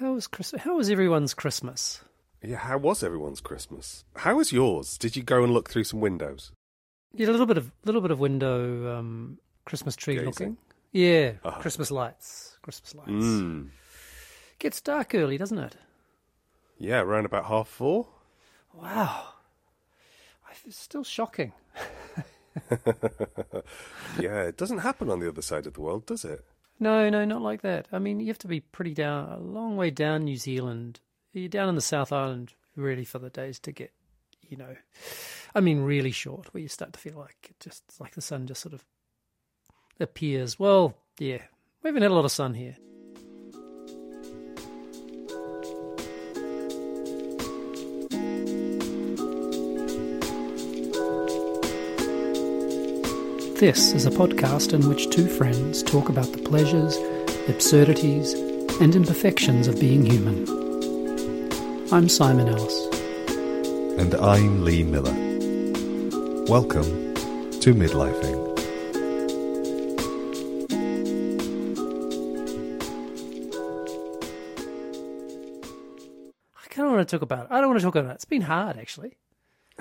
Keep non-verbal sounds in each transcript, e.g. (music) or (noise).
How was Chris? How was everyone's Christmas? Yeah, how was everyone's Christmas? How was yours? Did you go and look through some windows? Yeah, a little bit of little bit of window um, Christmas tree Gazing. looking. Yeah, Uh-huh. Christmas lights. Christmas lights. Mm. Gets dark early, doesn't it? Yeah, around about half four. Wow. It's still shocking. (laughs) yeah, it doesn't happen on the other side of the world, does it? No, no, not like that. I mean, you have to be pretty down, a long way down New Zealand. You're down in the South Island, really, for the days to get, you know, I mean, really short, where you start to feel like just like the sun just sort of appears. Well, yeah, we haven't had a lot of sun here. This is a podcast in which two friends talk about the pleasures, absurdities, and imperfections of being human. I'm Simon Ellis. And I'm Lee Miller. Welcome to Midlifing. I kind of want to talk about it. I don't want to talk about it. It's been hard, actually.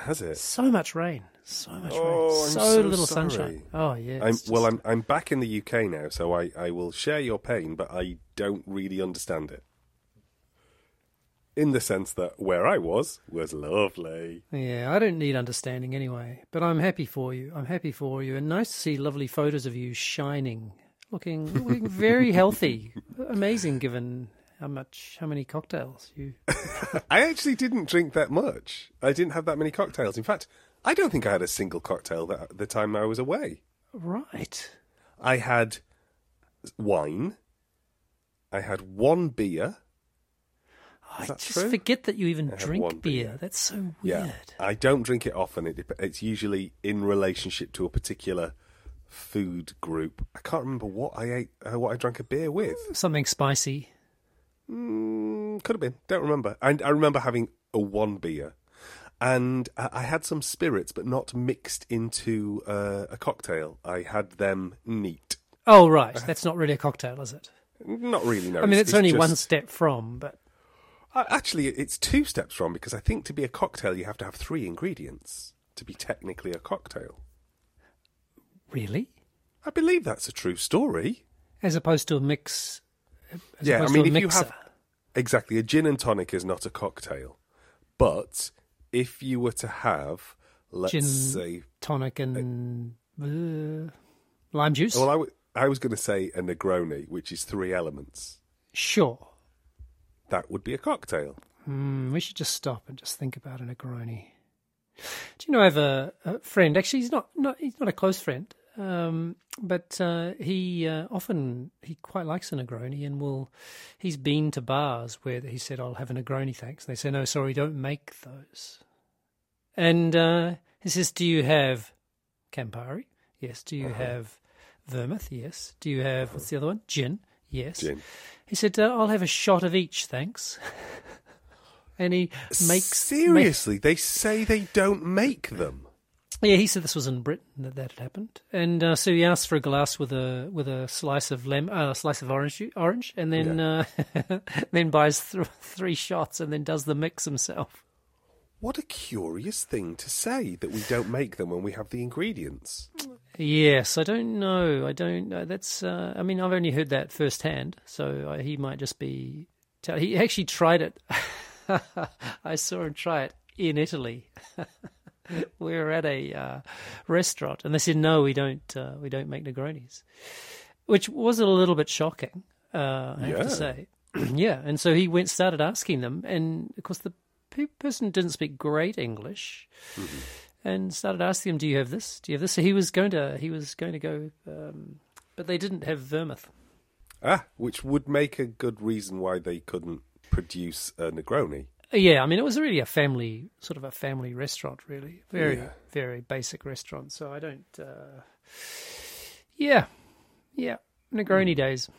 Has it? So much rain. So much Oh, rain. So, so little sorry. sunshine. Oh, yeah. I'm, it's well, I'm I'm back in the UK now, so I, I will share your pain, but I don't really understand it. In the sense that where I was was lovely. Yeah, I don't need understanding anyway, but I'm happy for you. I'm happy for you, and nice to see lovely photos of you shining, looking, looking very (laughs) healthy. Amazing, given how much, how many cocktails you. (laughs) I actually didn't drink that much. I didn't have that many cocktails. In fact, I don't think I had a single cocktail that the time I was away. Right. I had wine. I had one beer. I just true? forget that you even I drink beer. beer. That's so weird. Yeah, I don't drink it often. It, it's usually in relationship to a particular food group. I can't remember what I ate, uh, what I drank a beer with. Something spicy. Mm, could have been. Don't remember. I, I remember having a one beer, and I, I had some spirits, but not mixed into uh, a cocktail. I had them neat. Oh, right. That's not really a cocktail, is it? Not really. No. I mean, it's, only one step from, but Uh, actually, it's two steps from because I think to be a cocktail you have to have three ingredients to be technically a cocktail. really, I believe that's a true story. as opposed to a mix. Yeah, I mean, if you have exactly a gin and tonic is not a cocktail, but if you were to have, let's Gin- say, tonic and uh, lime juice. well, I, w- I was going to say a Negroni, which is three elements. sure. That would be a cocktail. Hmm, we should just stop and just think about a Negroni. Do you know I have a, a friend? Actually, he's not, not he's not a close friend, um, but uh, he uh, often he quite likes a Negroni and will. He's been to bars where he said, "I'll have a Negroni, thanks." And they say, "No, sorry, don't make those." And uh, he says, "Do you have Campari? Yes. Do you Uh-huh. have Vermouth? Yes. Do you have what's the other one? Gin? Yes. Gin. He said, uh, "I'll have a shot of each, thanks." (laughs) and he makes Seriously, they say they don't make them. Yeah, he said this was in Britain that that had happened, and uh, so he asked for a glass with a with a slice of lem, uh, a slice of orange, orange, and then uh, (laughs) then buys th- three shots and then does the mix himself. What a curious thing to say that we don't make them when we have the ingredients. Yes, I don't know. I don't know. That's. Uh, I mean, I've only heard that firsthand, so he might just be. Tell- he actually tried it. (laughs) I saw him try it in Italy. (laughs) we (laughs) were at a uh, restaurant, and they said, "No, we don't. Uh, we don't make Negronis," which was a little bit shocking. Uh, I have Yeah. to say, (clears throat) yeah. And so he went, started asking them, and of course the pe- person didn't speak great English and started asking him, "Do you have this? Do you have this?" So he was going to he was going to go, um, but they didn't have vermouth. Ah, which would make a good reason why they couldn't produce a Negroni. Yeah, I mean it was really a family sort of a family restaurant, really very Yeah. very basic restaurant. So I don't. Uh, yeah, yeah, Negroni days.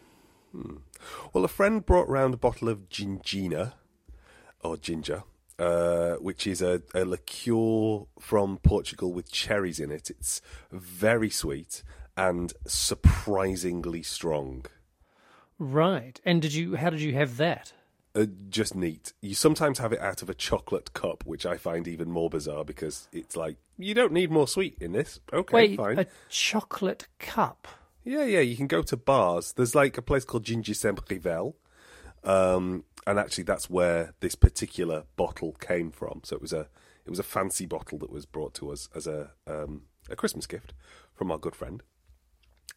Well, a friend brought round a bottle of ginjinha, or ginja, uh, which is a, a liqueur from Portugal with cherries in it. It's very sweet and surprisingly strong. Right. And did you? How did you have that? Uh, just neat. You sometimes have it out of a chocolate cup, which I find even more bizarre because it's like you don't need more sweet in this. Okay, Wait, fine. a chocolate cup. Yeah, yeah. You can go to bars. There's like a place called Ginger Sem Rival, um, and actually that's where this particular bottle came from. So it was a it was a fancy bottle that was brought to us as a um, a Christmas gift from our good friend.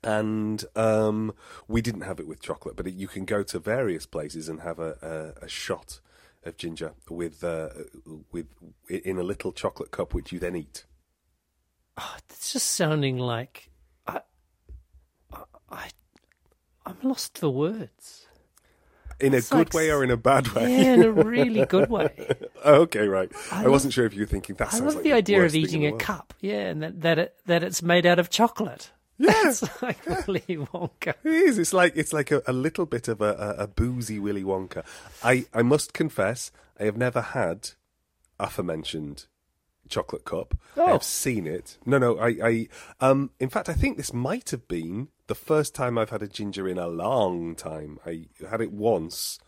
And um, we didn't have it with chocolate, but it, you can go to various places and have a, a, a shot of ginja with uh, with in a little chocolate cup, which you then eat. Oh, it's just sounding like I, I, I'm lost for words. In It's a good like way or in a bad way? Yeah, in a really (laughs) good way. Okay, right. I, I wasn't sure if you were thinking that I love like the idea of worst thing in eating a world. cup. Yeah, and that that it, that it's made out of chocolate. (laughs) Yeah, It's like Willy Wonka. it is. It's like it's like a, a little bit of a, a, a boozy Willy Wonka. I, I must confess, I have never had aforementioned chocolate cup. I Oh. have seen it. No, no. I, I um. In fact, I think this might have been the first time I've had a ginja in a long time. I had it once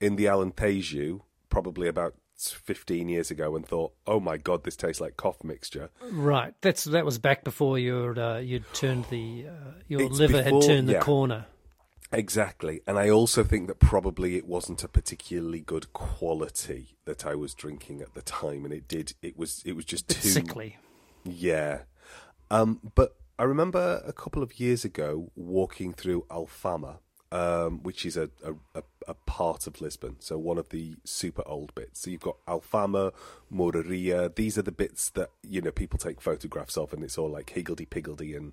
in the Alentejo, probably about fifteen years ago, and thought, "Oh my god, this tastes like cough mixture." Right. That's that was back before your uh, you'd turned the uh, your It's liver before- had turned the yeah. corner. Exactly. And I also think that probably it wasn't a particularly good quality that I was drinking at the time and it did it was it was just too sickly. Yeah. Um but I remember a couple of years ago walking through Alfama, um, which is a, a, a, part of Lisbon, so one of the super old bits. So you've got Alfama, Mouraria. These are the bits that you know people take photographs of, and it's all like higgledy piggledy and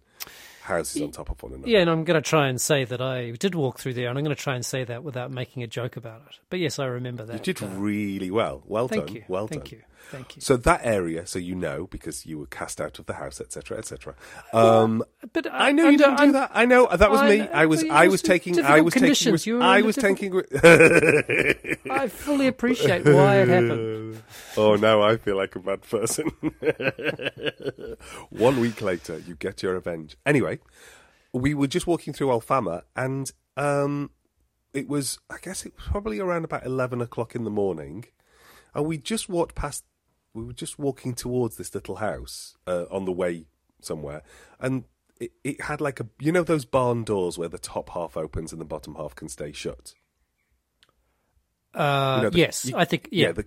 houses on top of one another. Yeah, and I'm going to try and say that I did walk through there, and I'm going to try and say that without making a joke about it. But yes, I remember that. You did uh, really well. Well thank done. you. Well thank done. you. Thank you. So that area, so you know, because you were cast out of the house, etc., etc. Um, But I know you didn't do that. I know that was I me. I was, I was taking, I was taking, conditions. res- You were I was difficult- taking. (laughs) re- I fully appreciate why it happened. (laughs) oh, now I feel like a bad person. (laughs) One week later, you get your revenge. Anyway, we were just walking through Alfama, and um, it was, I guess, it was probably around about eleven o'clock in the morning, and we just walked past. We were just walking towards this little house uh, on the way somewhere, and it, it had like a, you know, those barn doors where the top half opens and the bottom half can stay shut. Uh, You know, the- yes, you- I think. Yeah, the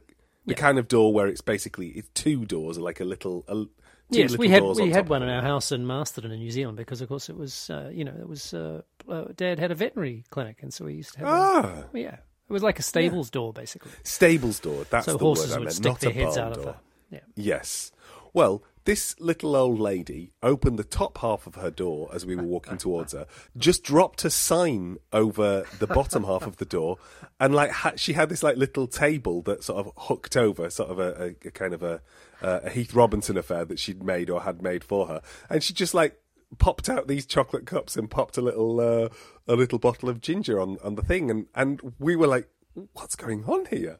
the Yeah. kind of door where it's basically it's two doors, like a little. A, yes, we had doors we on had one in our house in Masterton in New Zealand because, of course, it was uh, you know it was uh, uh, Dad had a veterinary clinic, and so we used to have. Ah, a, yeah, it was like a stables door basically. stables door. That's so the horses word I would meant, stick not their heads out of door. the. Yeah. Yes. Well, this little old lady opened the top half of her door as we were walking towards her, just dropped a sign over the bottom half of the door, and like ha- she had this like little table that sort of hooked over, sort of a, a, a kind of a, a Heath Robinson affair that she'd made or had made for her, and she just like popped out these chocolate cups and popped a little uh, a little bottle of ginja on on the thing, and and we were like, what's going on here?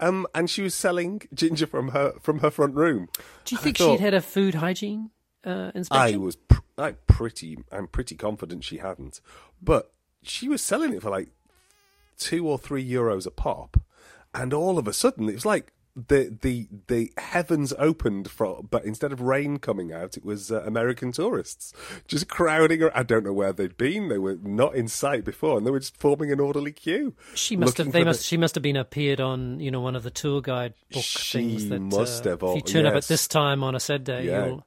Um, and she was selling ginja from her from her front room. Do you I think thought- she'd had a food hygiene uh, I was pr- I pretty I'm pretty confident she hadn't, but she was selling it for like two or three euros a pop, and all of a sudden it was like the the the heavens opened for but instead of rain coming out it was uh, american tourists just crowding ar- i don't know where they'd been they were not in sight before and they were just forming an orderly queue She must have. They for the- must. She must have been appeared on, you know, one of the tour guide book She things. That must uh, have, If you turn up at this time on a Saturday, Yeah. you'll.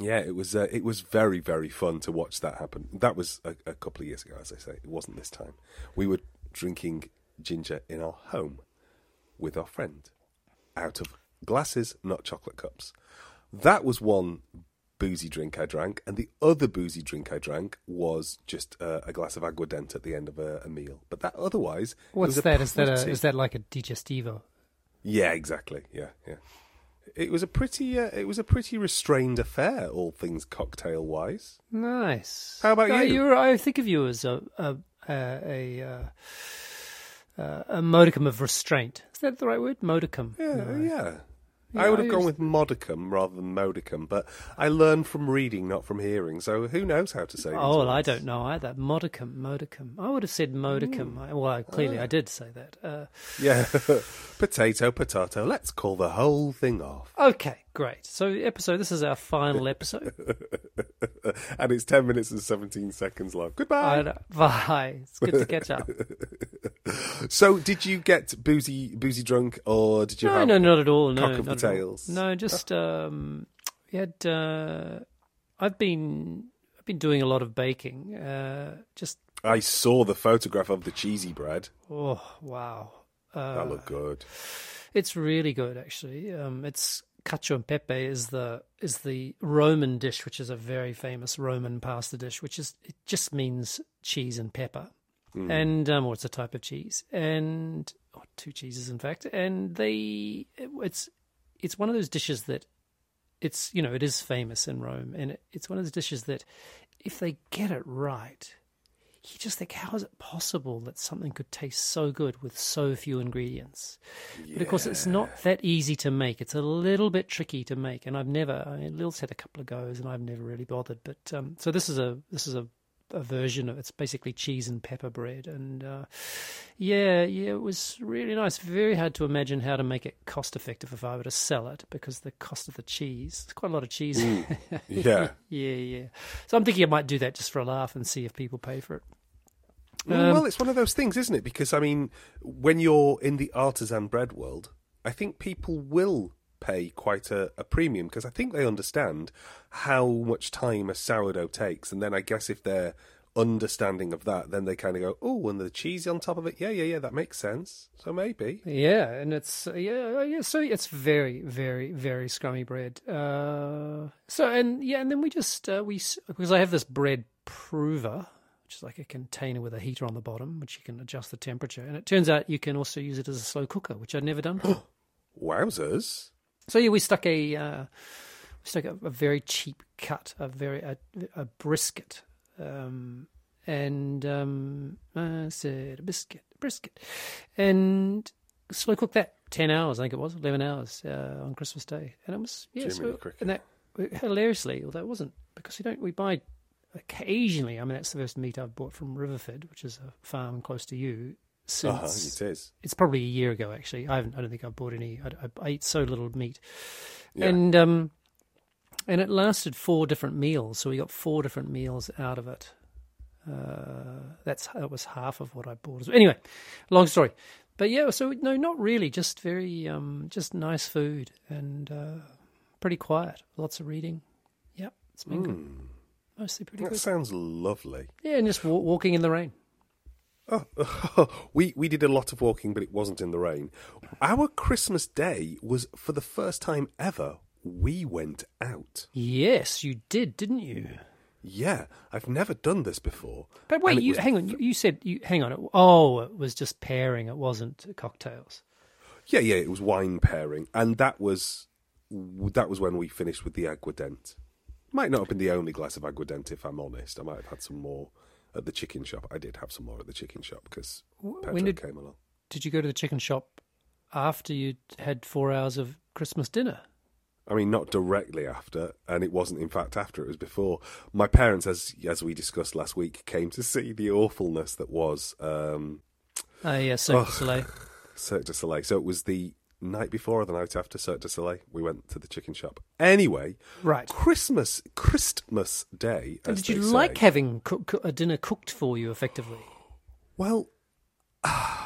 Yeah, it was. Uh, it was very, very fun to watch that happen. That was a, a couple of years ago, as I say. It wasn't this time. We were drinking ginja in our home with our friend, out of glasses, not chocolate cups. That was one boozy drink I drank, and the other boozy drink I drank was just uh, a glass of aguardente at the end of a, a meal. But that otherwise, What's that? Is that a? Is that like a digestivo? yeah, exactly. Yeah, yeah. It was a pretty, uh, it was a pretty restrained affair, all things cocktail wise. Nice. How about Uh, you? I think of you as a a a, a, uh, a modicum of restraint. Is that the right word? Modicum. Yeah, No. yeah. I would have I gone with modicum rather than modicum, but I learned from reading, not from hearing. So who knows how to say? Oh, well, I don't know either. Modicum, modicum. I would have said modicum. I- Well, I- clearly I did say that. Uh, Yeah, (laughs) potato, potato. Let's call the whole thing off. okay, great. So, episode. This is our final episode. (laughs) and it's ten minutes and seventeen seconds long. Goodbye. Bye. It's good to catch up. (laughs) So, did you get boozy, boozy drunk, or did you No, have? no, not at all. No, cock of the tails? No, just um, we had. Uh, I've been I've been doing a lot of baking. Uh, just I saw the photograph of the cheesy bread. oh wow, uh, That looked good. it's really good actually. Um, it's cacio and pepe is the is the Roman dish, which is a very famous Roman pasta dish, which is it just means cheese and pepper, and um, or it's a type of cheese, and or two cheeses in fact, and they it's it's one of those dishes that it's you know it is famous in Rome, and it, it's one of those dishes that if they get it right, you just think how is it possible that something could taste so good with so few ingredients? But of course, it's not that easy to make. It's a little bit tricky to make, and I've never. I mean, Lil's had a couple of goes, and I've never really bothered. But um, so this is a this is a, a version of it's basically cheese and pepper bread, and uh, yeah, yeah, it was really nice. Very hard to imagine how to make it cost effective if I were to sell it because the cost of the cheese. It's quite a lot of cheese. (laughs) Yeah. yeah, yeah. So I'm thinking I might do that just for a laugh and see if people pay for it. Mm, well, it's one of those things, isn't it? Because I mean, when you're in the artisan bread world, I think people will pay quite a, a premium because I think they understand how much time a sourdough takes, and then I guess if they're understanding of that, then they kind of go, "Oh, and the cheese on top of it, yeah, yeah, yeah, that makes sense." So maybe. Yeah, and it's yeah, yeah. So it's very, very, very scrummy bread. Uh, so and yeah, and then we just uh, we because I have this bread prover, which is like a container with a heater on the bottom, which you can adjust the temperature, and it turns out you can also use it as a slow cooker, which I'd never done. before. (gasps) Wowzers! So yeah, we stuck a uh, we stuck a, a very cheap cut, a very a, a brisket, um, and um, I said a biscuit, brisket, and slow cooked that ten hours. I think it was eleven hours uh, on Christmas Day, and it was yeah, so, and that hilariously, although it wasn't because we don't we buy occasionally. I mean, that's the first meat I've bought from Riverford, which is a farm close to you. Uh huh. It is. it's probably a year ago actually. I haven't. I don't think I've bought any. I, I, I eat so little meat, Yeah. and um, and it lasted four different meals. So we got four different meals out of it. Uh, that's that was half of what I bought. well. Anyway, long story, but yeah. So no, not really. Just very um, just nice food and uh, pretty quiet. Lots of reading. Yep, it's been good. Mostly pretty That good. sounds lovely. Yeah, and just wa- walking in the rain. Oh, (laughs) we we did a lot of walking, but it wasn't in the rain. Our Christmas day was for the first time ever. We went out. Yes, you did, didn't you? Yeah, I've never done this before. But wait, you was- hang on. You, you said you hang on. it- Oh, it was just pairing. It wasn't cocktails. Yeah, yeah, it was wine pairing, and that was that was when we finished with the aguardente. Might not have been the only glass of aguardente, if I'm honest. I might have had some more at the chicken shop. I did have some more at the chicken shop because Pedro when did- came along. Did you go to the chicken shop after you'd had four hours of Christmas dinner? I mean, not directly after, and it wasn't in fact after; it was before. My parents, as as we discussed last week, came to see the awfulness that was um, Ah, yeah, Cirque du Soleil. Cirque du Soleil. So it was the night before or the night after Cirque du Soleil. We went to the chicken shop. Anyway, Right. Christmas Christmas Day. Did you like say. having cook- a dinner cooked for you effectively? Well, (sighs) I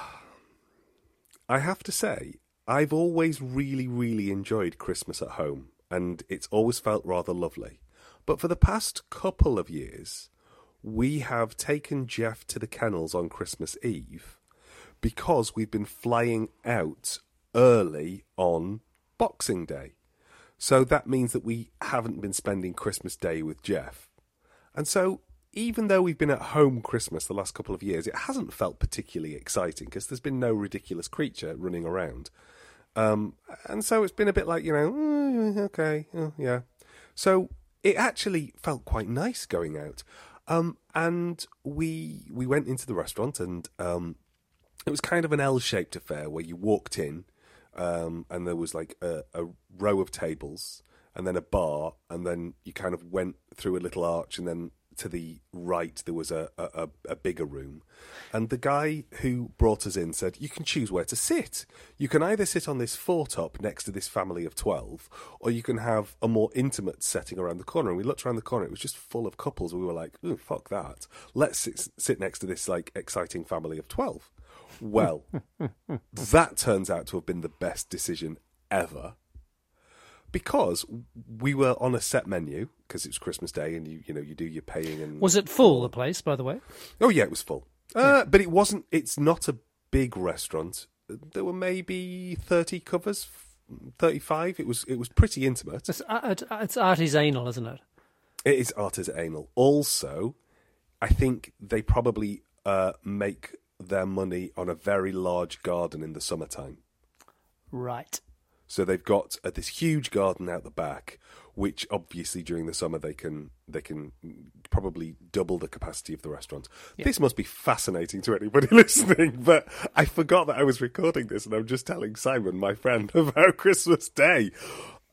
have to say, I've always really, really enjoyed Christmas at home, and it's always felt rather lovely. But for the past couple of years, we have taken Jeff to the kennels on Christmas Eve because we've been flying out early on Boxing Day. So that means that we haven't been spending Christmas Day with Jeff. And so, even though we've been at home Christmas the last couple of years, it hasn't felt particularly exciting because there's been no ridiculous creature running around. Um, and so it's been a bit like, you know, "Mm, okay, oh, yeah. So it actually felt quite nice going out. Um, and we we went into the restaurant and um, it was kind of an L-shaped affair where you walked in um, and there was like a, a row of tables, and then a bar, and then you kind of went through a little arch, and then to the right there was a, a, a bigger room. And the guy who brought us in said you can choose where to sit. You can either sit on this foretop next to this family of 12 or you can have a more intimate setting around the corner. And we looked around the corner it was just full of couples we were like oh fuck that. Let's sit, sit next to this like exciting family of 12 well that turns out to have been the best decision ever because we were on a set menu because it was Christmas Day and you you know you do your paying and Was it full, the place, by the way? oh yeah it was full. Uh, but it wasn't it's not a big restaurant. There were maybe 30 covers 35 it was it was pretty intimate. It's, it's artisanal, isn't it? it is artisanal also I think they probably uh, make their money on a very large garden in the summertime Right. So they've got uh, this huge garden out the back, which obviously during the summer they can they can probably double the capacity of the restaurant. This must be fascinating to anybody (laughs) listening, but I forgot that I was recording this, and I'm just telling Simon, my friend, (laughs) about Christmas Day.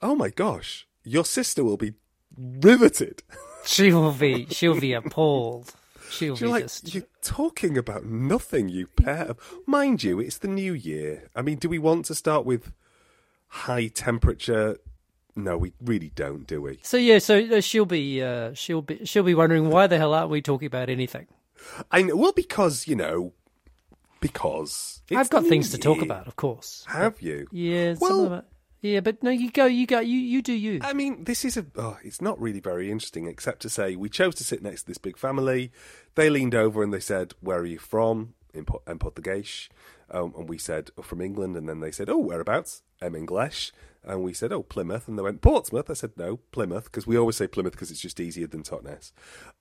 Oh my gosh, your sister will be riveted. (laughs) She will be. She'll be appalled. She'll You're like, just. you're talking about nothing, you pair of. Mind you, it's the new year. I mean, do we want to start with high temperature? No, we really don't, do we? So yeah, so uh, she'll be. Uh, she'll be. She'll be wondering why the hell aren't we talking about anything? I know, well, because, you know, because. it's I've got things to talk about, of course. Have you? Yeah. some Well- of them are- yeah, but no, you go. You go. You you do you. I mean, this is a. Oh, it's not really very interesting, except to say we chose to sit next to this big family. They leaned over and they said, "Where are you from?" In, in Portuguese, um, and we said, oh, "From England." And then they said, "Oh, whereabouts?" I'm English, and we said, "Oh, Plymouth." And they went, "Portsmouth." I said, "No, Plymouth," because we always say Plymouth because it's just easier than Totnes.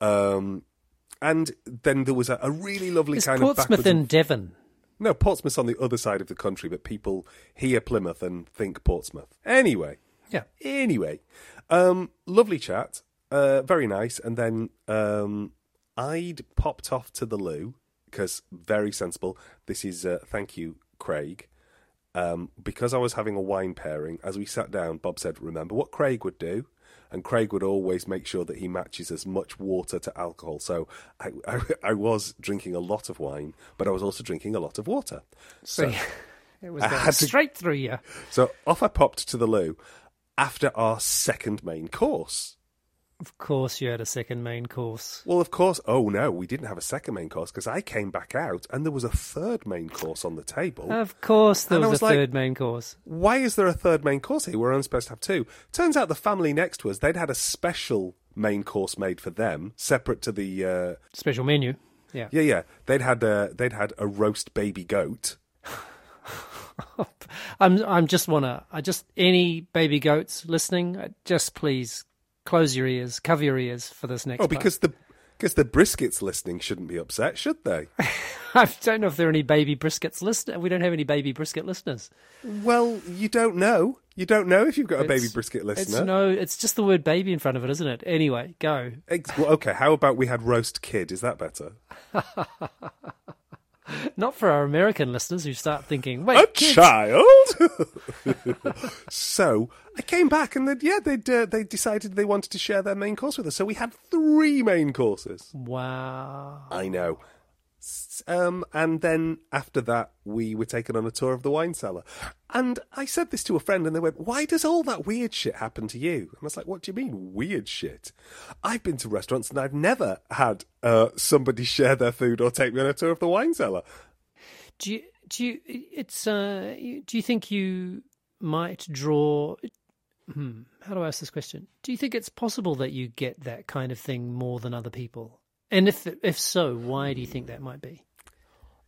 Um, and then there was a, a really lovely Is kind of Portsmouth and in Devon? No, Portsmouth's on the other side of the country, but people hear Plymouth and think Portsmouth. Anyway, Yeah. anyway, um, lovely chat, uh, very nice. And then um, I'd popped off to the loo because very sensible. This is uh, thank you, Craig. Um, because I was having a wine pairing, as we sat down, Bob said, "Remember what Craig would do." And Craig would always make sure that he matches as much water to alcohol. So I, (laughs) I, I was drinking a lot of wine, but I was also drinking a lot of water. So (laughs) it was going had to- straight through you. So off I popped to the loo after our second main course. Of course, you had a second main course. Well, of course, oh no, we didn't have a second main course because I came back out and there was a third main course on the table. Of course, there was, was a like- third main course. Why is there a third main course here? We're only supposed to have two. Turns out the family next to us, they'd had a special main course made for them, separate to the. Uh, Special menu. Yeah. yeah, yeah. They'd had a, they'd had a roast baby goat. (laughs) I'm. I'm just wanna. I just any baby goats listening. uh, Just please close your ears, cover your ears for this next. Oh, part. because the because the briskets listening shouldn't be upset, should they? (laughs) I don't know if there are any baby briskets listeners. We don't have any baby brisket listeners. Well, you don't know. You don't know if you've got a baby It's- brisket It's listener. no. It's just the word baby in front of it, isn't it? Anyway, go. Ex- well, okay, how about we had roast kid? Is that better? (laughs) Not for our American listeners who start thinking, wait, A kids, child. (laughs) so I came back and then yeah, they uh, they decided they wanted to share their main course with us. So we had three main courses. Wow. I know. Um, and then after that, we were taken on a tour of the wine cellar. And I said this to a friend, and they went, Why does all that weird shit happen to you? And I was like, What do you mean, weird shit? I've been to restaurants and I've never had uh, somebody share their food or take me on a tour of the wine cellar. Do you? Do you? It's. Uh. Do you think you might draw? Hmm. How do I ask this question? Do you think it's possible that you get that kind of thing more than other people? And if if so, why do you think that might be?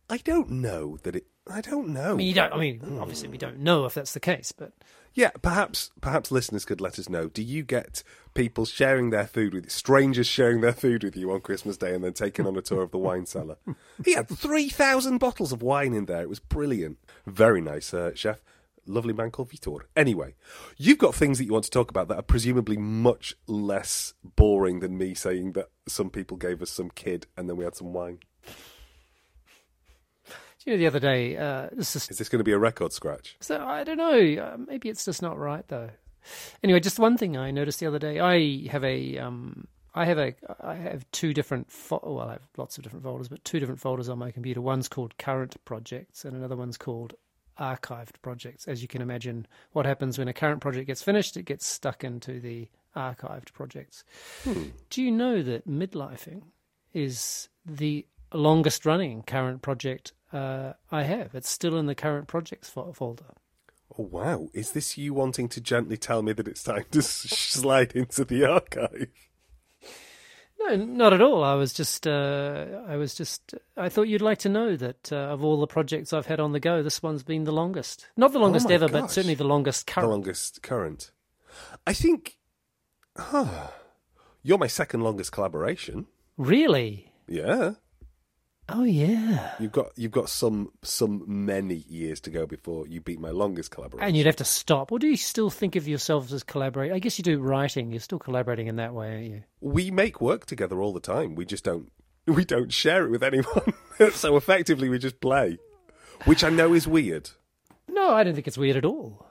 I don't know that it. I don't know. I mean, you don't. I mean, obviously, we don't know if that's the case, but Yeah, perhaps perhaps listeners could let us know. Do you get people sharing their food with strangers sharing their food with you on Christmas Day and then taking on a tour of the wine cellar? (laughs) He had three thousand bottles of wine in there. It was brilliant. Very nice, uh, chef. Lovely man called Vitor. Anyway, you've got things that you want to talk about that are presumably much less boring than me saying that some people gave us some kid and then we had some wine. you know, the other day, uh, this is Is this going to be a record scratch? so I don't know. Uh, maybe it's just not right though. Anyway, just one thing I noticed the other day. I have a um, I have a I have two different fo- well, I have lots of different folders, but two different folders on my computer. One's called current projects, and another one's called archived projects. As you can imagine, what happens when a current project gets finished, it gets stuck into the archived projects. Do you know that midlifing is the longest running current project uh, I have? It's still in the current projects fo- folder. Oh wow! Is this you wanting to gently tell me that it's time to slide into the archive? No, not at all. I was just, uh, I was just, I thought you'd like to know that uh, of all the projects I've had on the go, this one's been the longest. Not the longest my ever, but certainly the longest current. The longest current. I think. Huh. (sighs) You're my second longest collaboration. Really? Yeah. Oh yeah. You've got you've got some some many years to go before you beat my longest collaboration. And you'd have to stop. Or do you still think of yourselves as collaborating? I guess you do writing. You're still collaborating in that way, aren't you? we make work together all the time. We just don't we don't share it with anyone. (laughs) so effectively we just play. Which I know is weird. No, I don't think it's weird at all.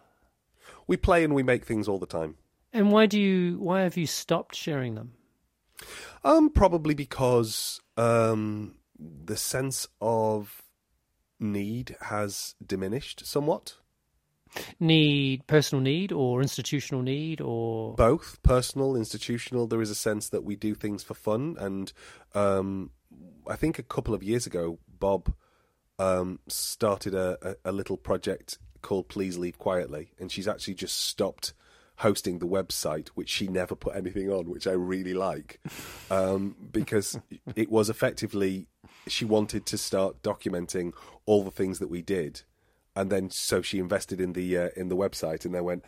We play and we make things all the time. And why do you? Why have you stopped sharing them? Um probably because um the sense of need has diminished somewhat. Need personal need or institutional need or both personal institutional there is a sense that we do things for fun and um i think a couple of years ago bob um started a, a, a little project called please leave quietly and she's actually just stopped hosting the website which she never put anything on which i really like um because (laughs) it was effectively she wanted to start documenting all the things that we did. And then so she invested in the uh, in the website and then went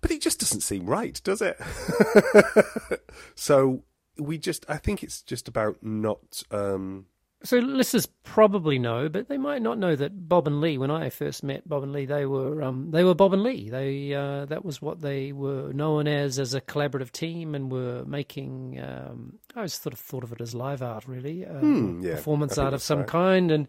but it just doesn't seem right does it? (laughs) So we just i think it's just about not um So listeners probably know, but they might not know that Bob and Lee. When I first met Bob and Lee, they were um, they were Bob and Lee. They uh, that was what they were known as as a collaborative team, and were making. Um, I always sort of thought of it as live art, really, um, yeah, performance art of some right. kind, and.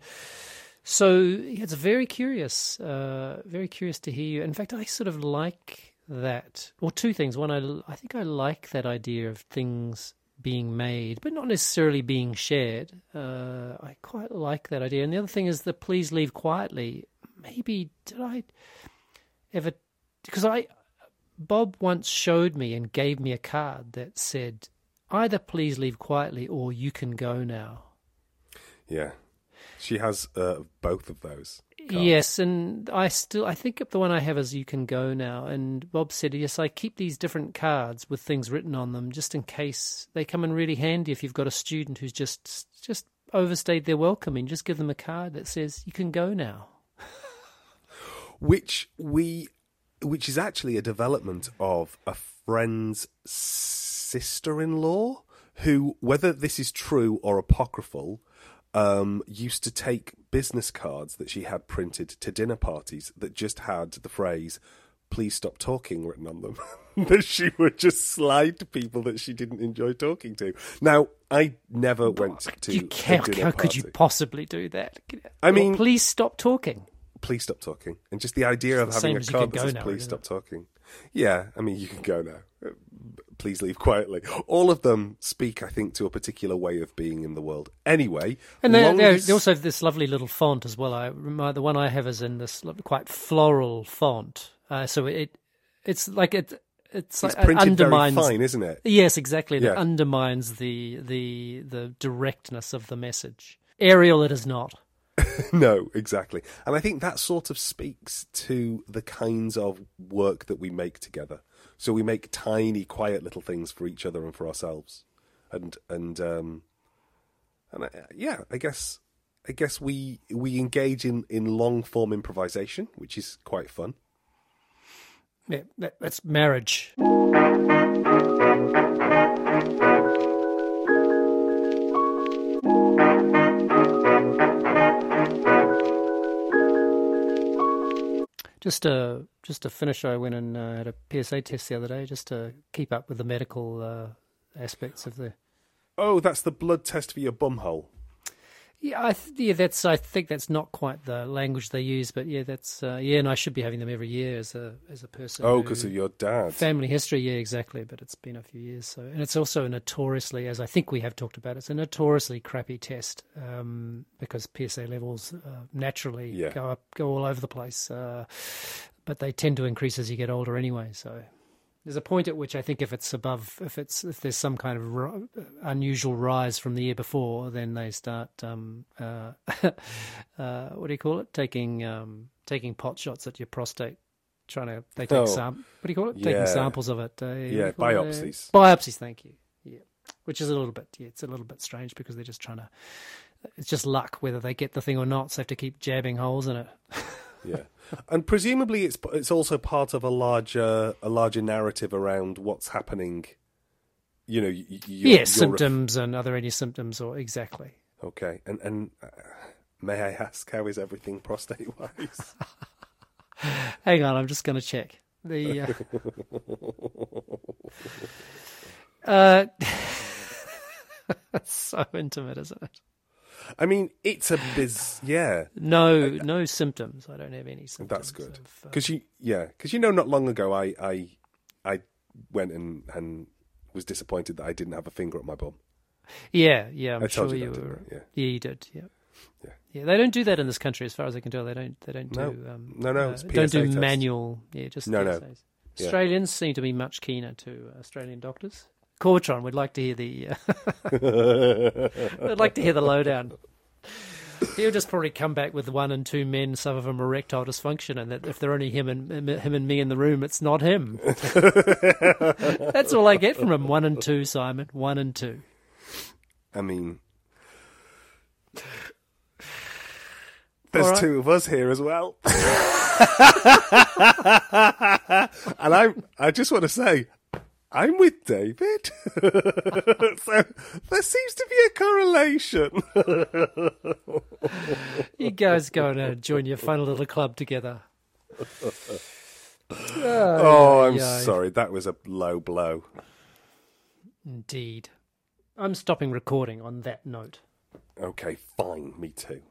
So it's very curious, uh, very curious to hear you. In fact, I sort of like that. Or two things. One, I, I think I like that idea of things being made, but not necessarily being shared. Uh, I quite like that idea. And the other thing is the please leave quietly. Maybe did I ever? Because I, Bob once showed me and gave me a card that said either please leave quietly or you can go now. yeah she has uh, both of those cards. Yes, and I still I think the one I have is you can go now. And Bob said, yes, I keep these different cards with things written on them just in case they come in really handy if you've got a student who's just just overstayed their welcome. And just give them a card that says you can go now. (laughs) which we which is actually a development of a friend's sister-in-law who whether this is true or apocryphal um, used to take business cards that she had printed to dinner parties that just had the phrase please stop talking written on them (laughs) that she would just slide to people that she didn't enjoy talking to now i never went to you can't, how could you possibly do that? I Well, mean- please stop talking. please stop talking. And just the idea of the having a card that says, now, please stop it? talking. Yeah, I mean, you can go now. Please leave quietly. All of them speak, I think, to a particular way of being in the world. Anyway, And they, long they, also have this lovely little font as well. I my, the one I have is in this quite floral font. Uh, so it it's like it it's, it's like printed very undermines. fine, isn't it? Yes, exactly. Yeah. undermines the the the directness of the message. Arial, it is not. (laughs) no, exactly. And I think that sort of speaks to the kinds of work that we make together. So we make tiny, quiet little things for each other and for ourselves, and and um, and I, yeah, I guess I guess we we engage in in long form improvisation, which is quite fun. Yeah, that, that's marriage. Just to just to finish, I went and uh, had a PSA test the other day, just to keep up with the medical uh, aspects of the. Oh, that's the blood test for your bum hole. Yeah, I th- yeah, that's. I think that's not quite the language they use, but yeah, that's uh, yeah. And I should be having them every year as a as a person. Oh, because of your dad. family history. Yeah, exactly. But it's been a few years, so and it's also a notoriously, as I think we have talked about, it's a notoriously crappy test um, because PSA levels uh, naturally Yeah. go up, go all over the place. Uh, but they tend to increase as you get older anyway. So there's a point at which I think if it's above, if it's if there's some kind of ri- unusual rise from the year before, then they start um, uh, (laughs) uh, what do you call it? Taking um, taking pot shots at your prostate, trying to they take Oh. sam- what do you call it? Taking samples of it. Uh, what do you Yeah, call it? Biopsies. biopsies. Thank you. Yeah, which is a little bit yeah, it's a little bit strange because they're just trying to. It's just luck whether they get the thing or not. So they have to keep jabbing holes in it. (laughs) Yeah, and presumably it's it's also part of a larger a larger narrative around what's happening. You know, y- y- your, yeah, symptoms and are there any symptoms or exactly. okay, and and uh, may I ask how is everything prostate wise? (laughs) Hang on, I'm just going to check the. Uh, (laughs) uh, (laughs) so intimate, isn't it? I mean, it's a biz. Yeah, No, no symptoms. I don't have any symptoms. that's good of, uh, because you yeah because you know not long ago I I I went and and was disappointed that I didn't have a finger up my bum. yeah, yeah. I'm I told sure you you were. Yeah. Yeah, you did. Yeah. Yeah. Yeah, they don't do that in this country, as far as I can tell. They don't. They don't No. do. Um, No, no, uh, don't do test. manual. Yeah, just No, no. PSAs. Yeah. Australians seem to be much keener to Australian doctors. Cortron, we'd like to hear the. Uh, (laughs) I'd like to hear the lowdown. He'll just probably come back with one and two men suffer from erectile dysfunction, and that if they're only him and him and me in the room, it's not him. (laughs) That's all I get from him. One and two, Simon. One and two. I mean, there's right. two of us here as well. (laughs) and I'm, I just want to say, I'm with David. (laughs) so there seems to be a correlation. You guys go and uh, join your fun little club together. (laughs) oh, I'm yeah. sorry. That was a low blow. Indeed. I'm stopping recording on that note. Okay, fine. Me too.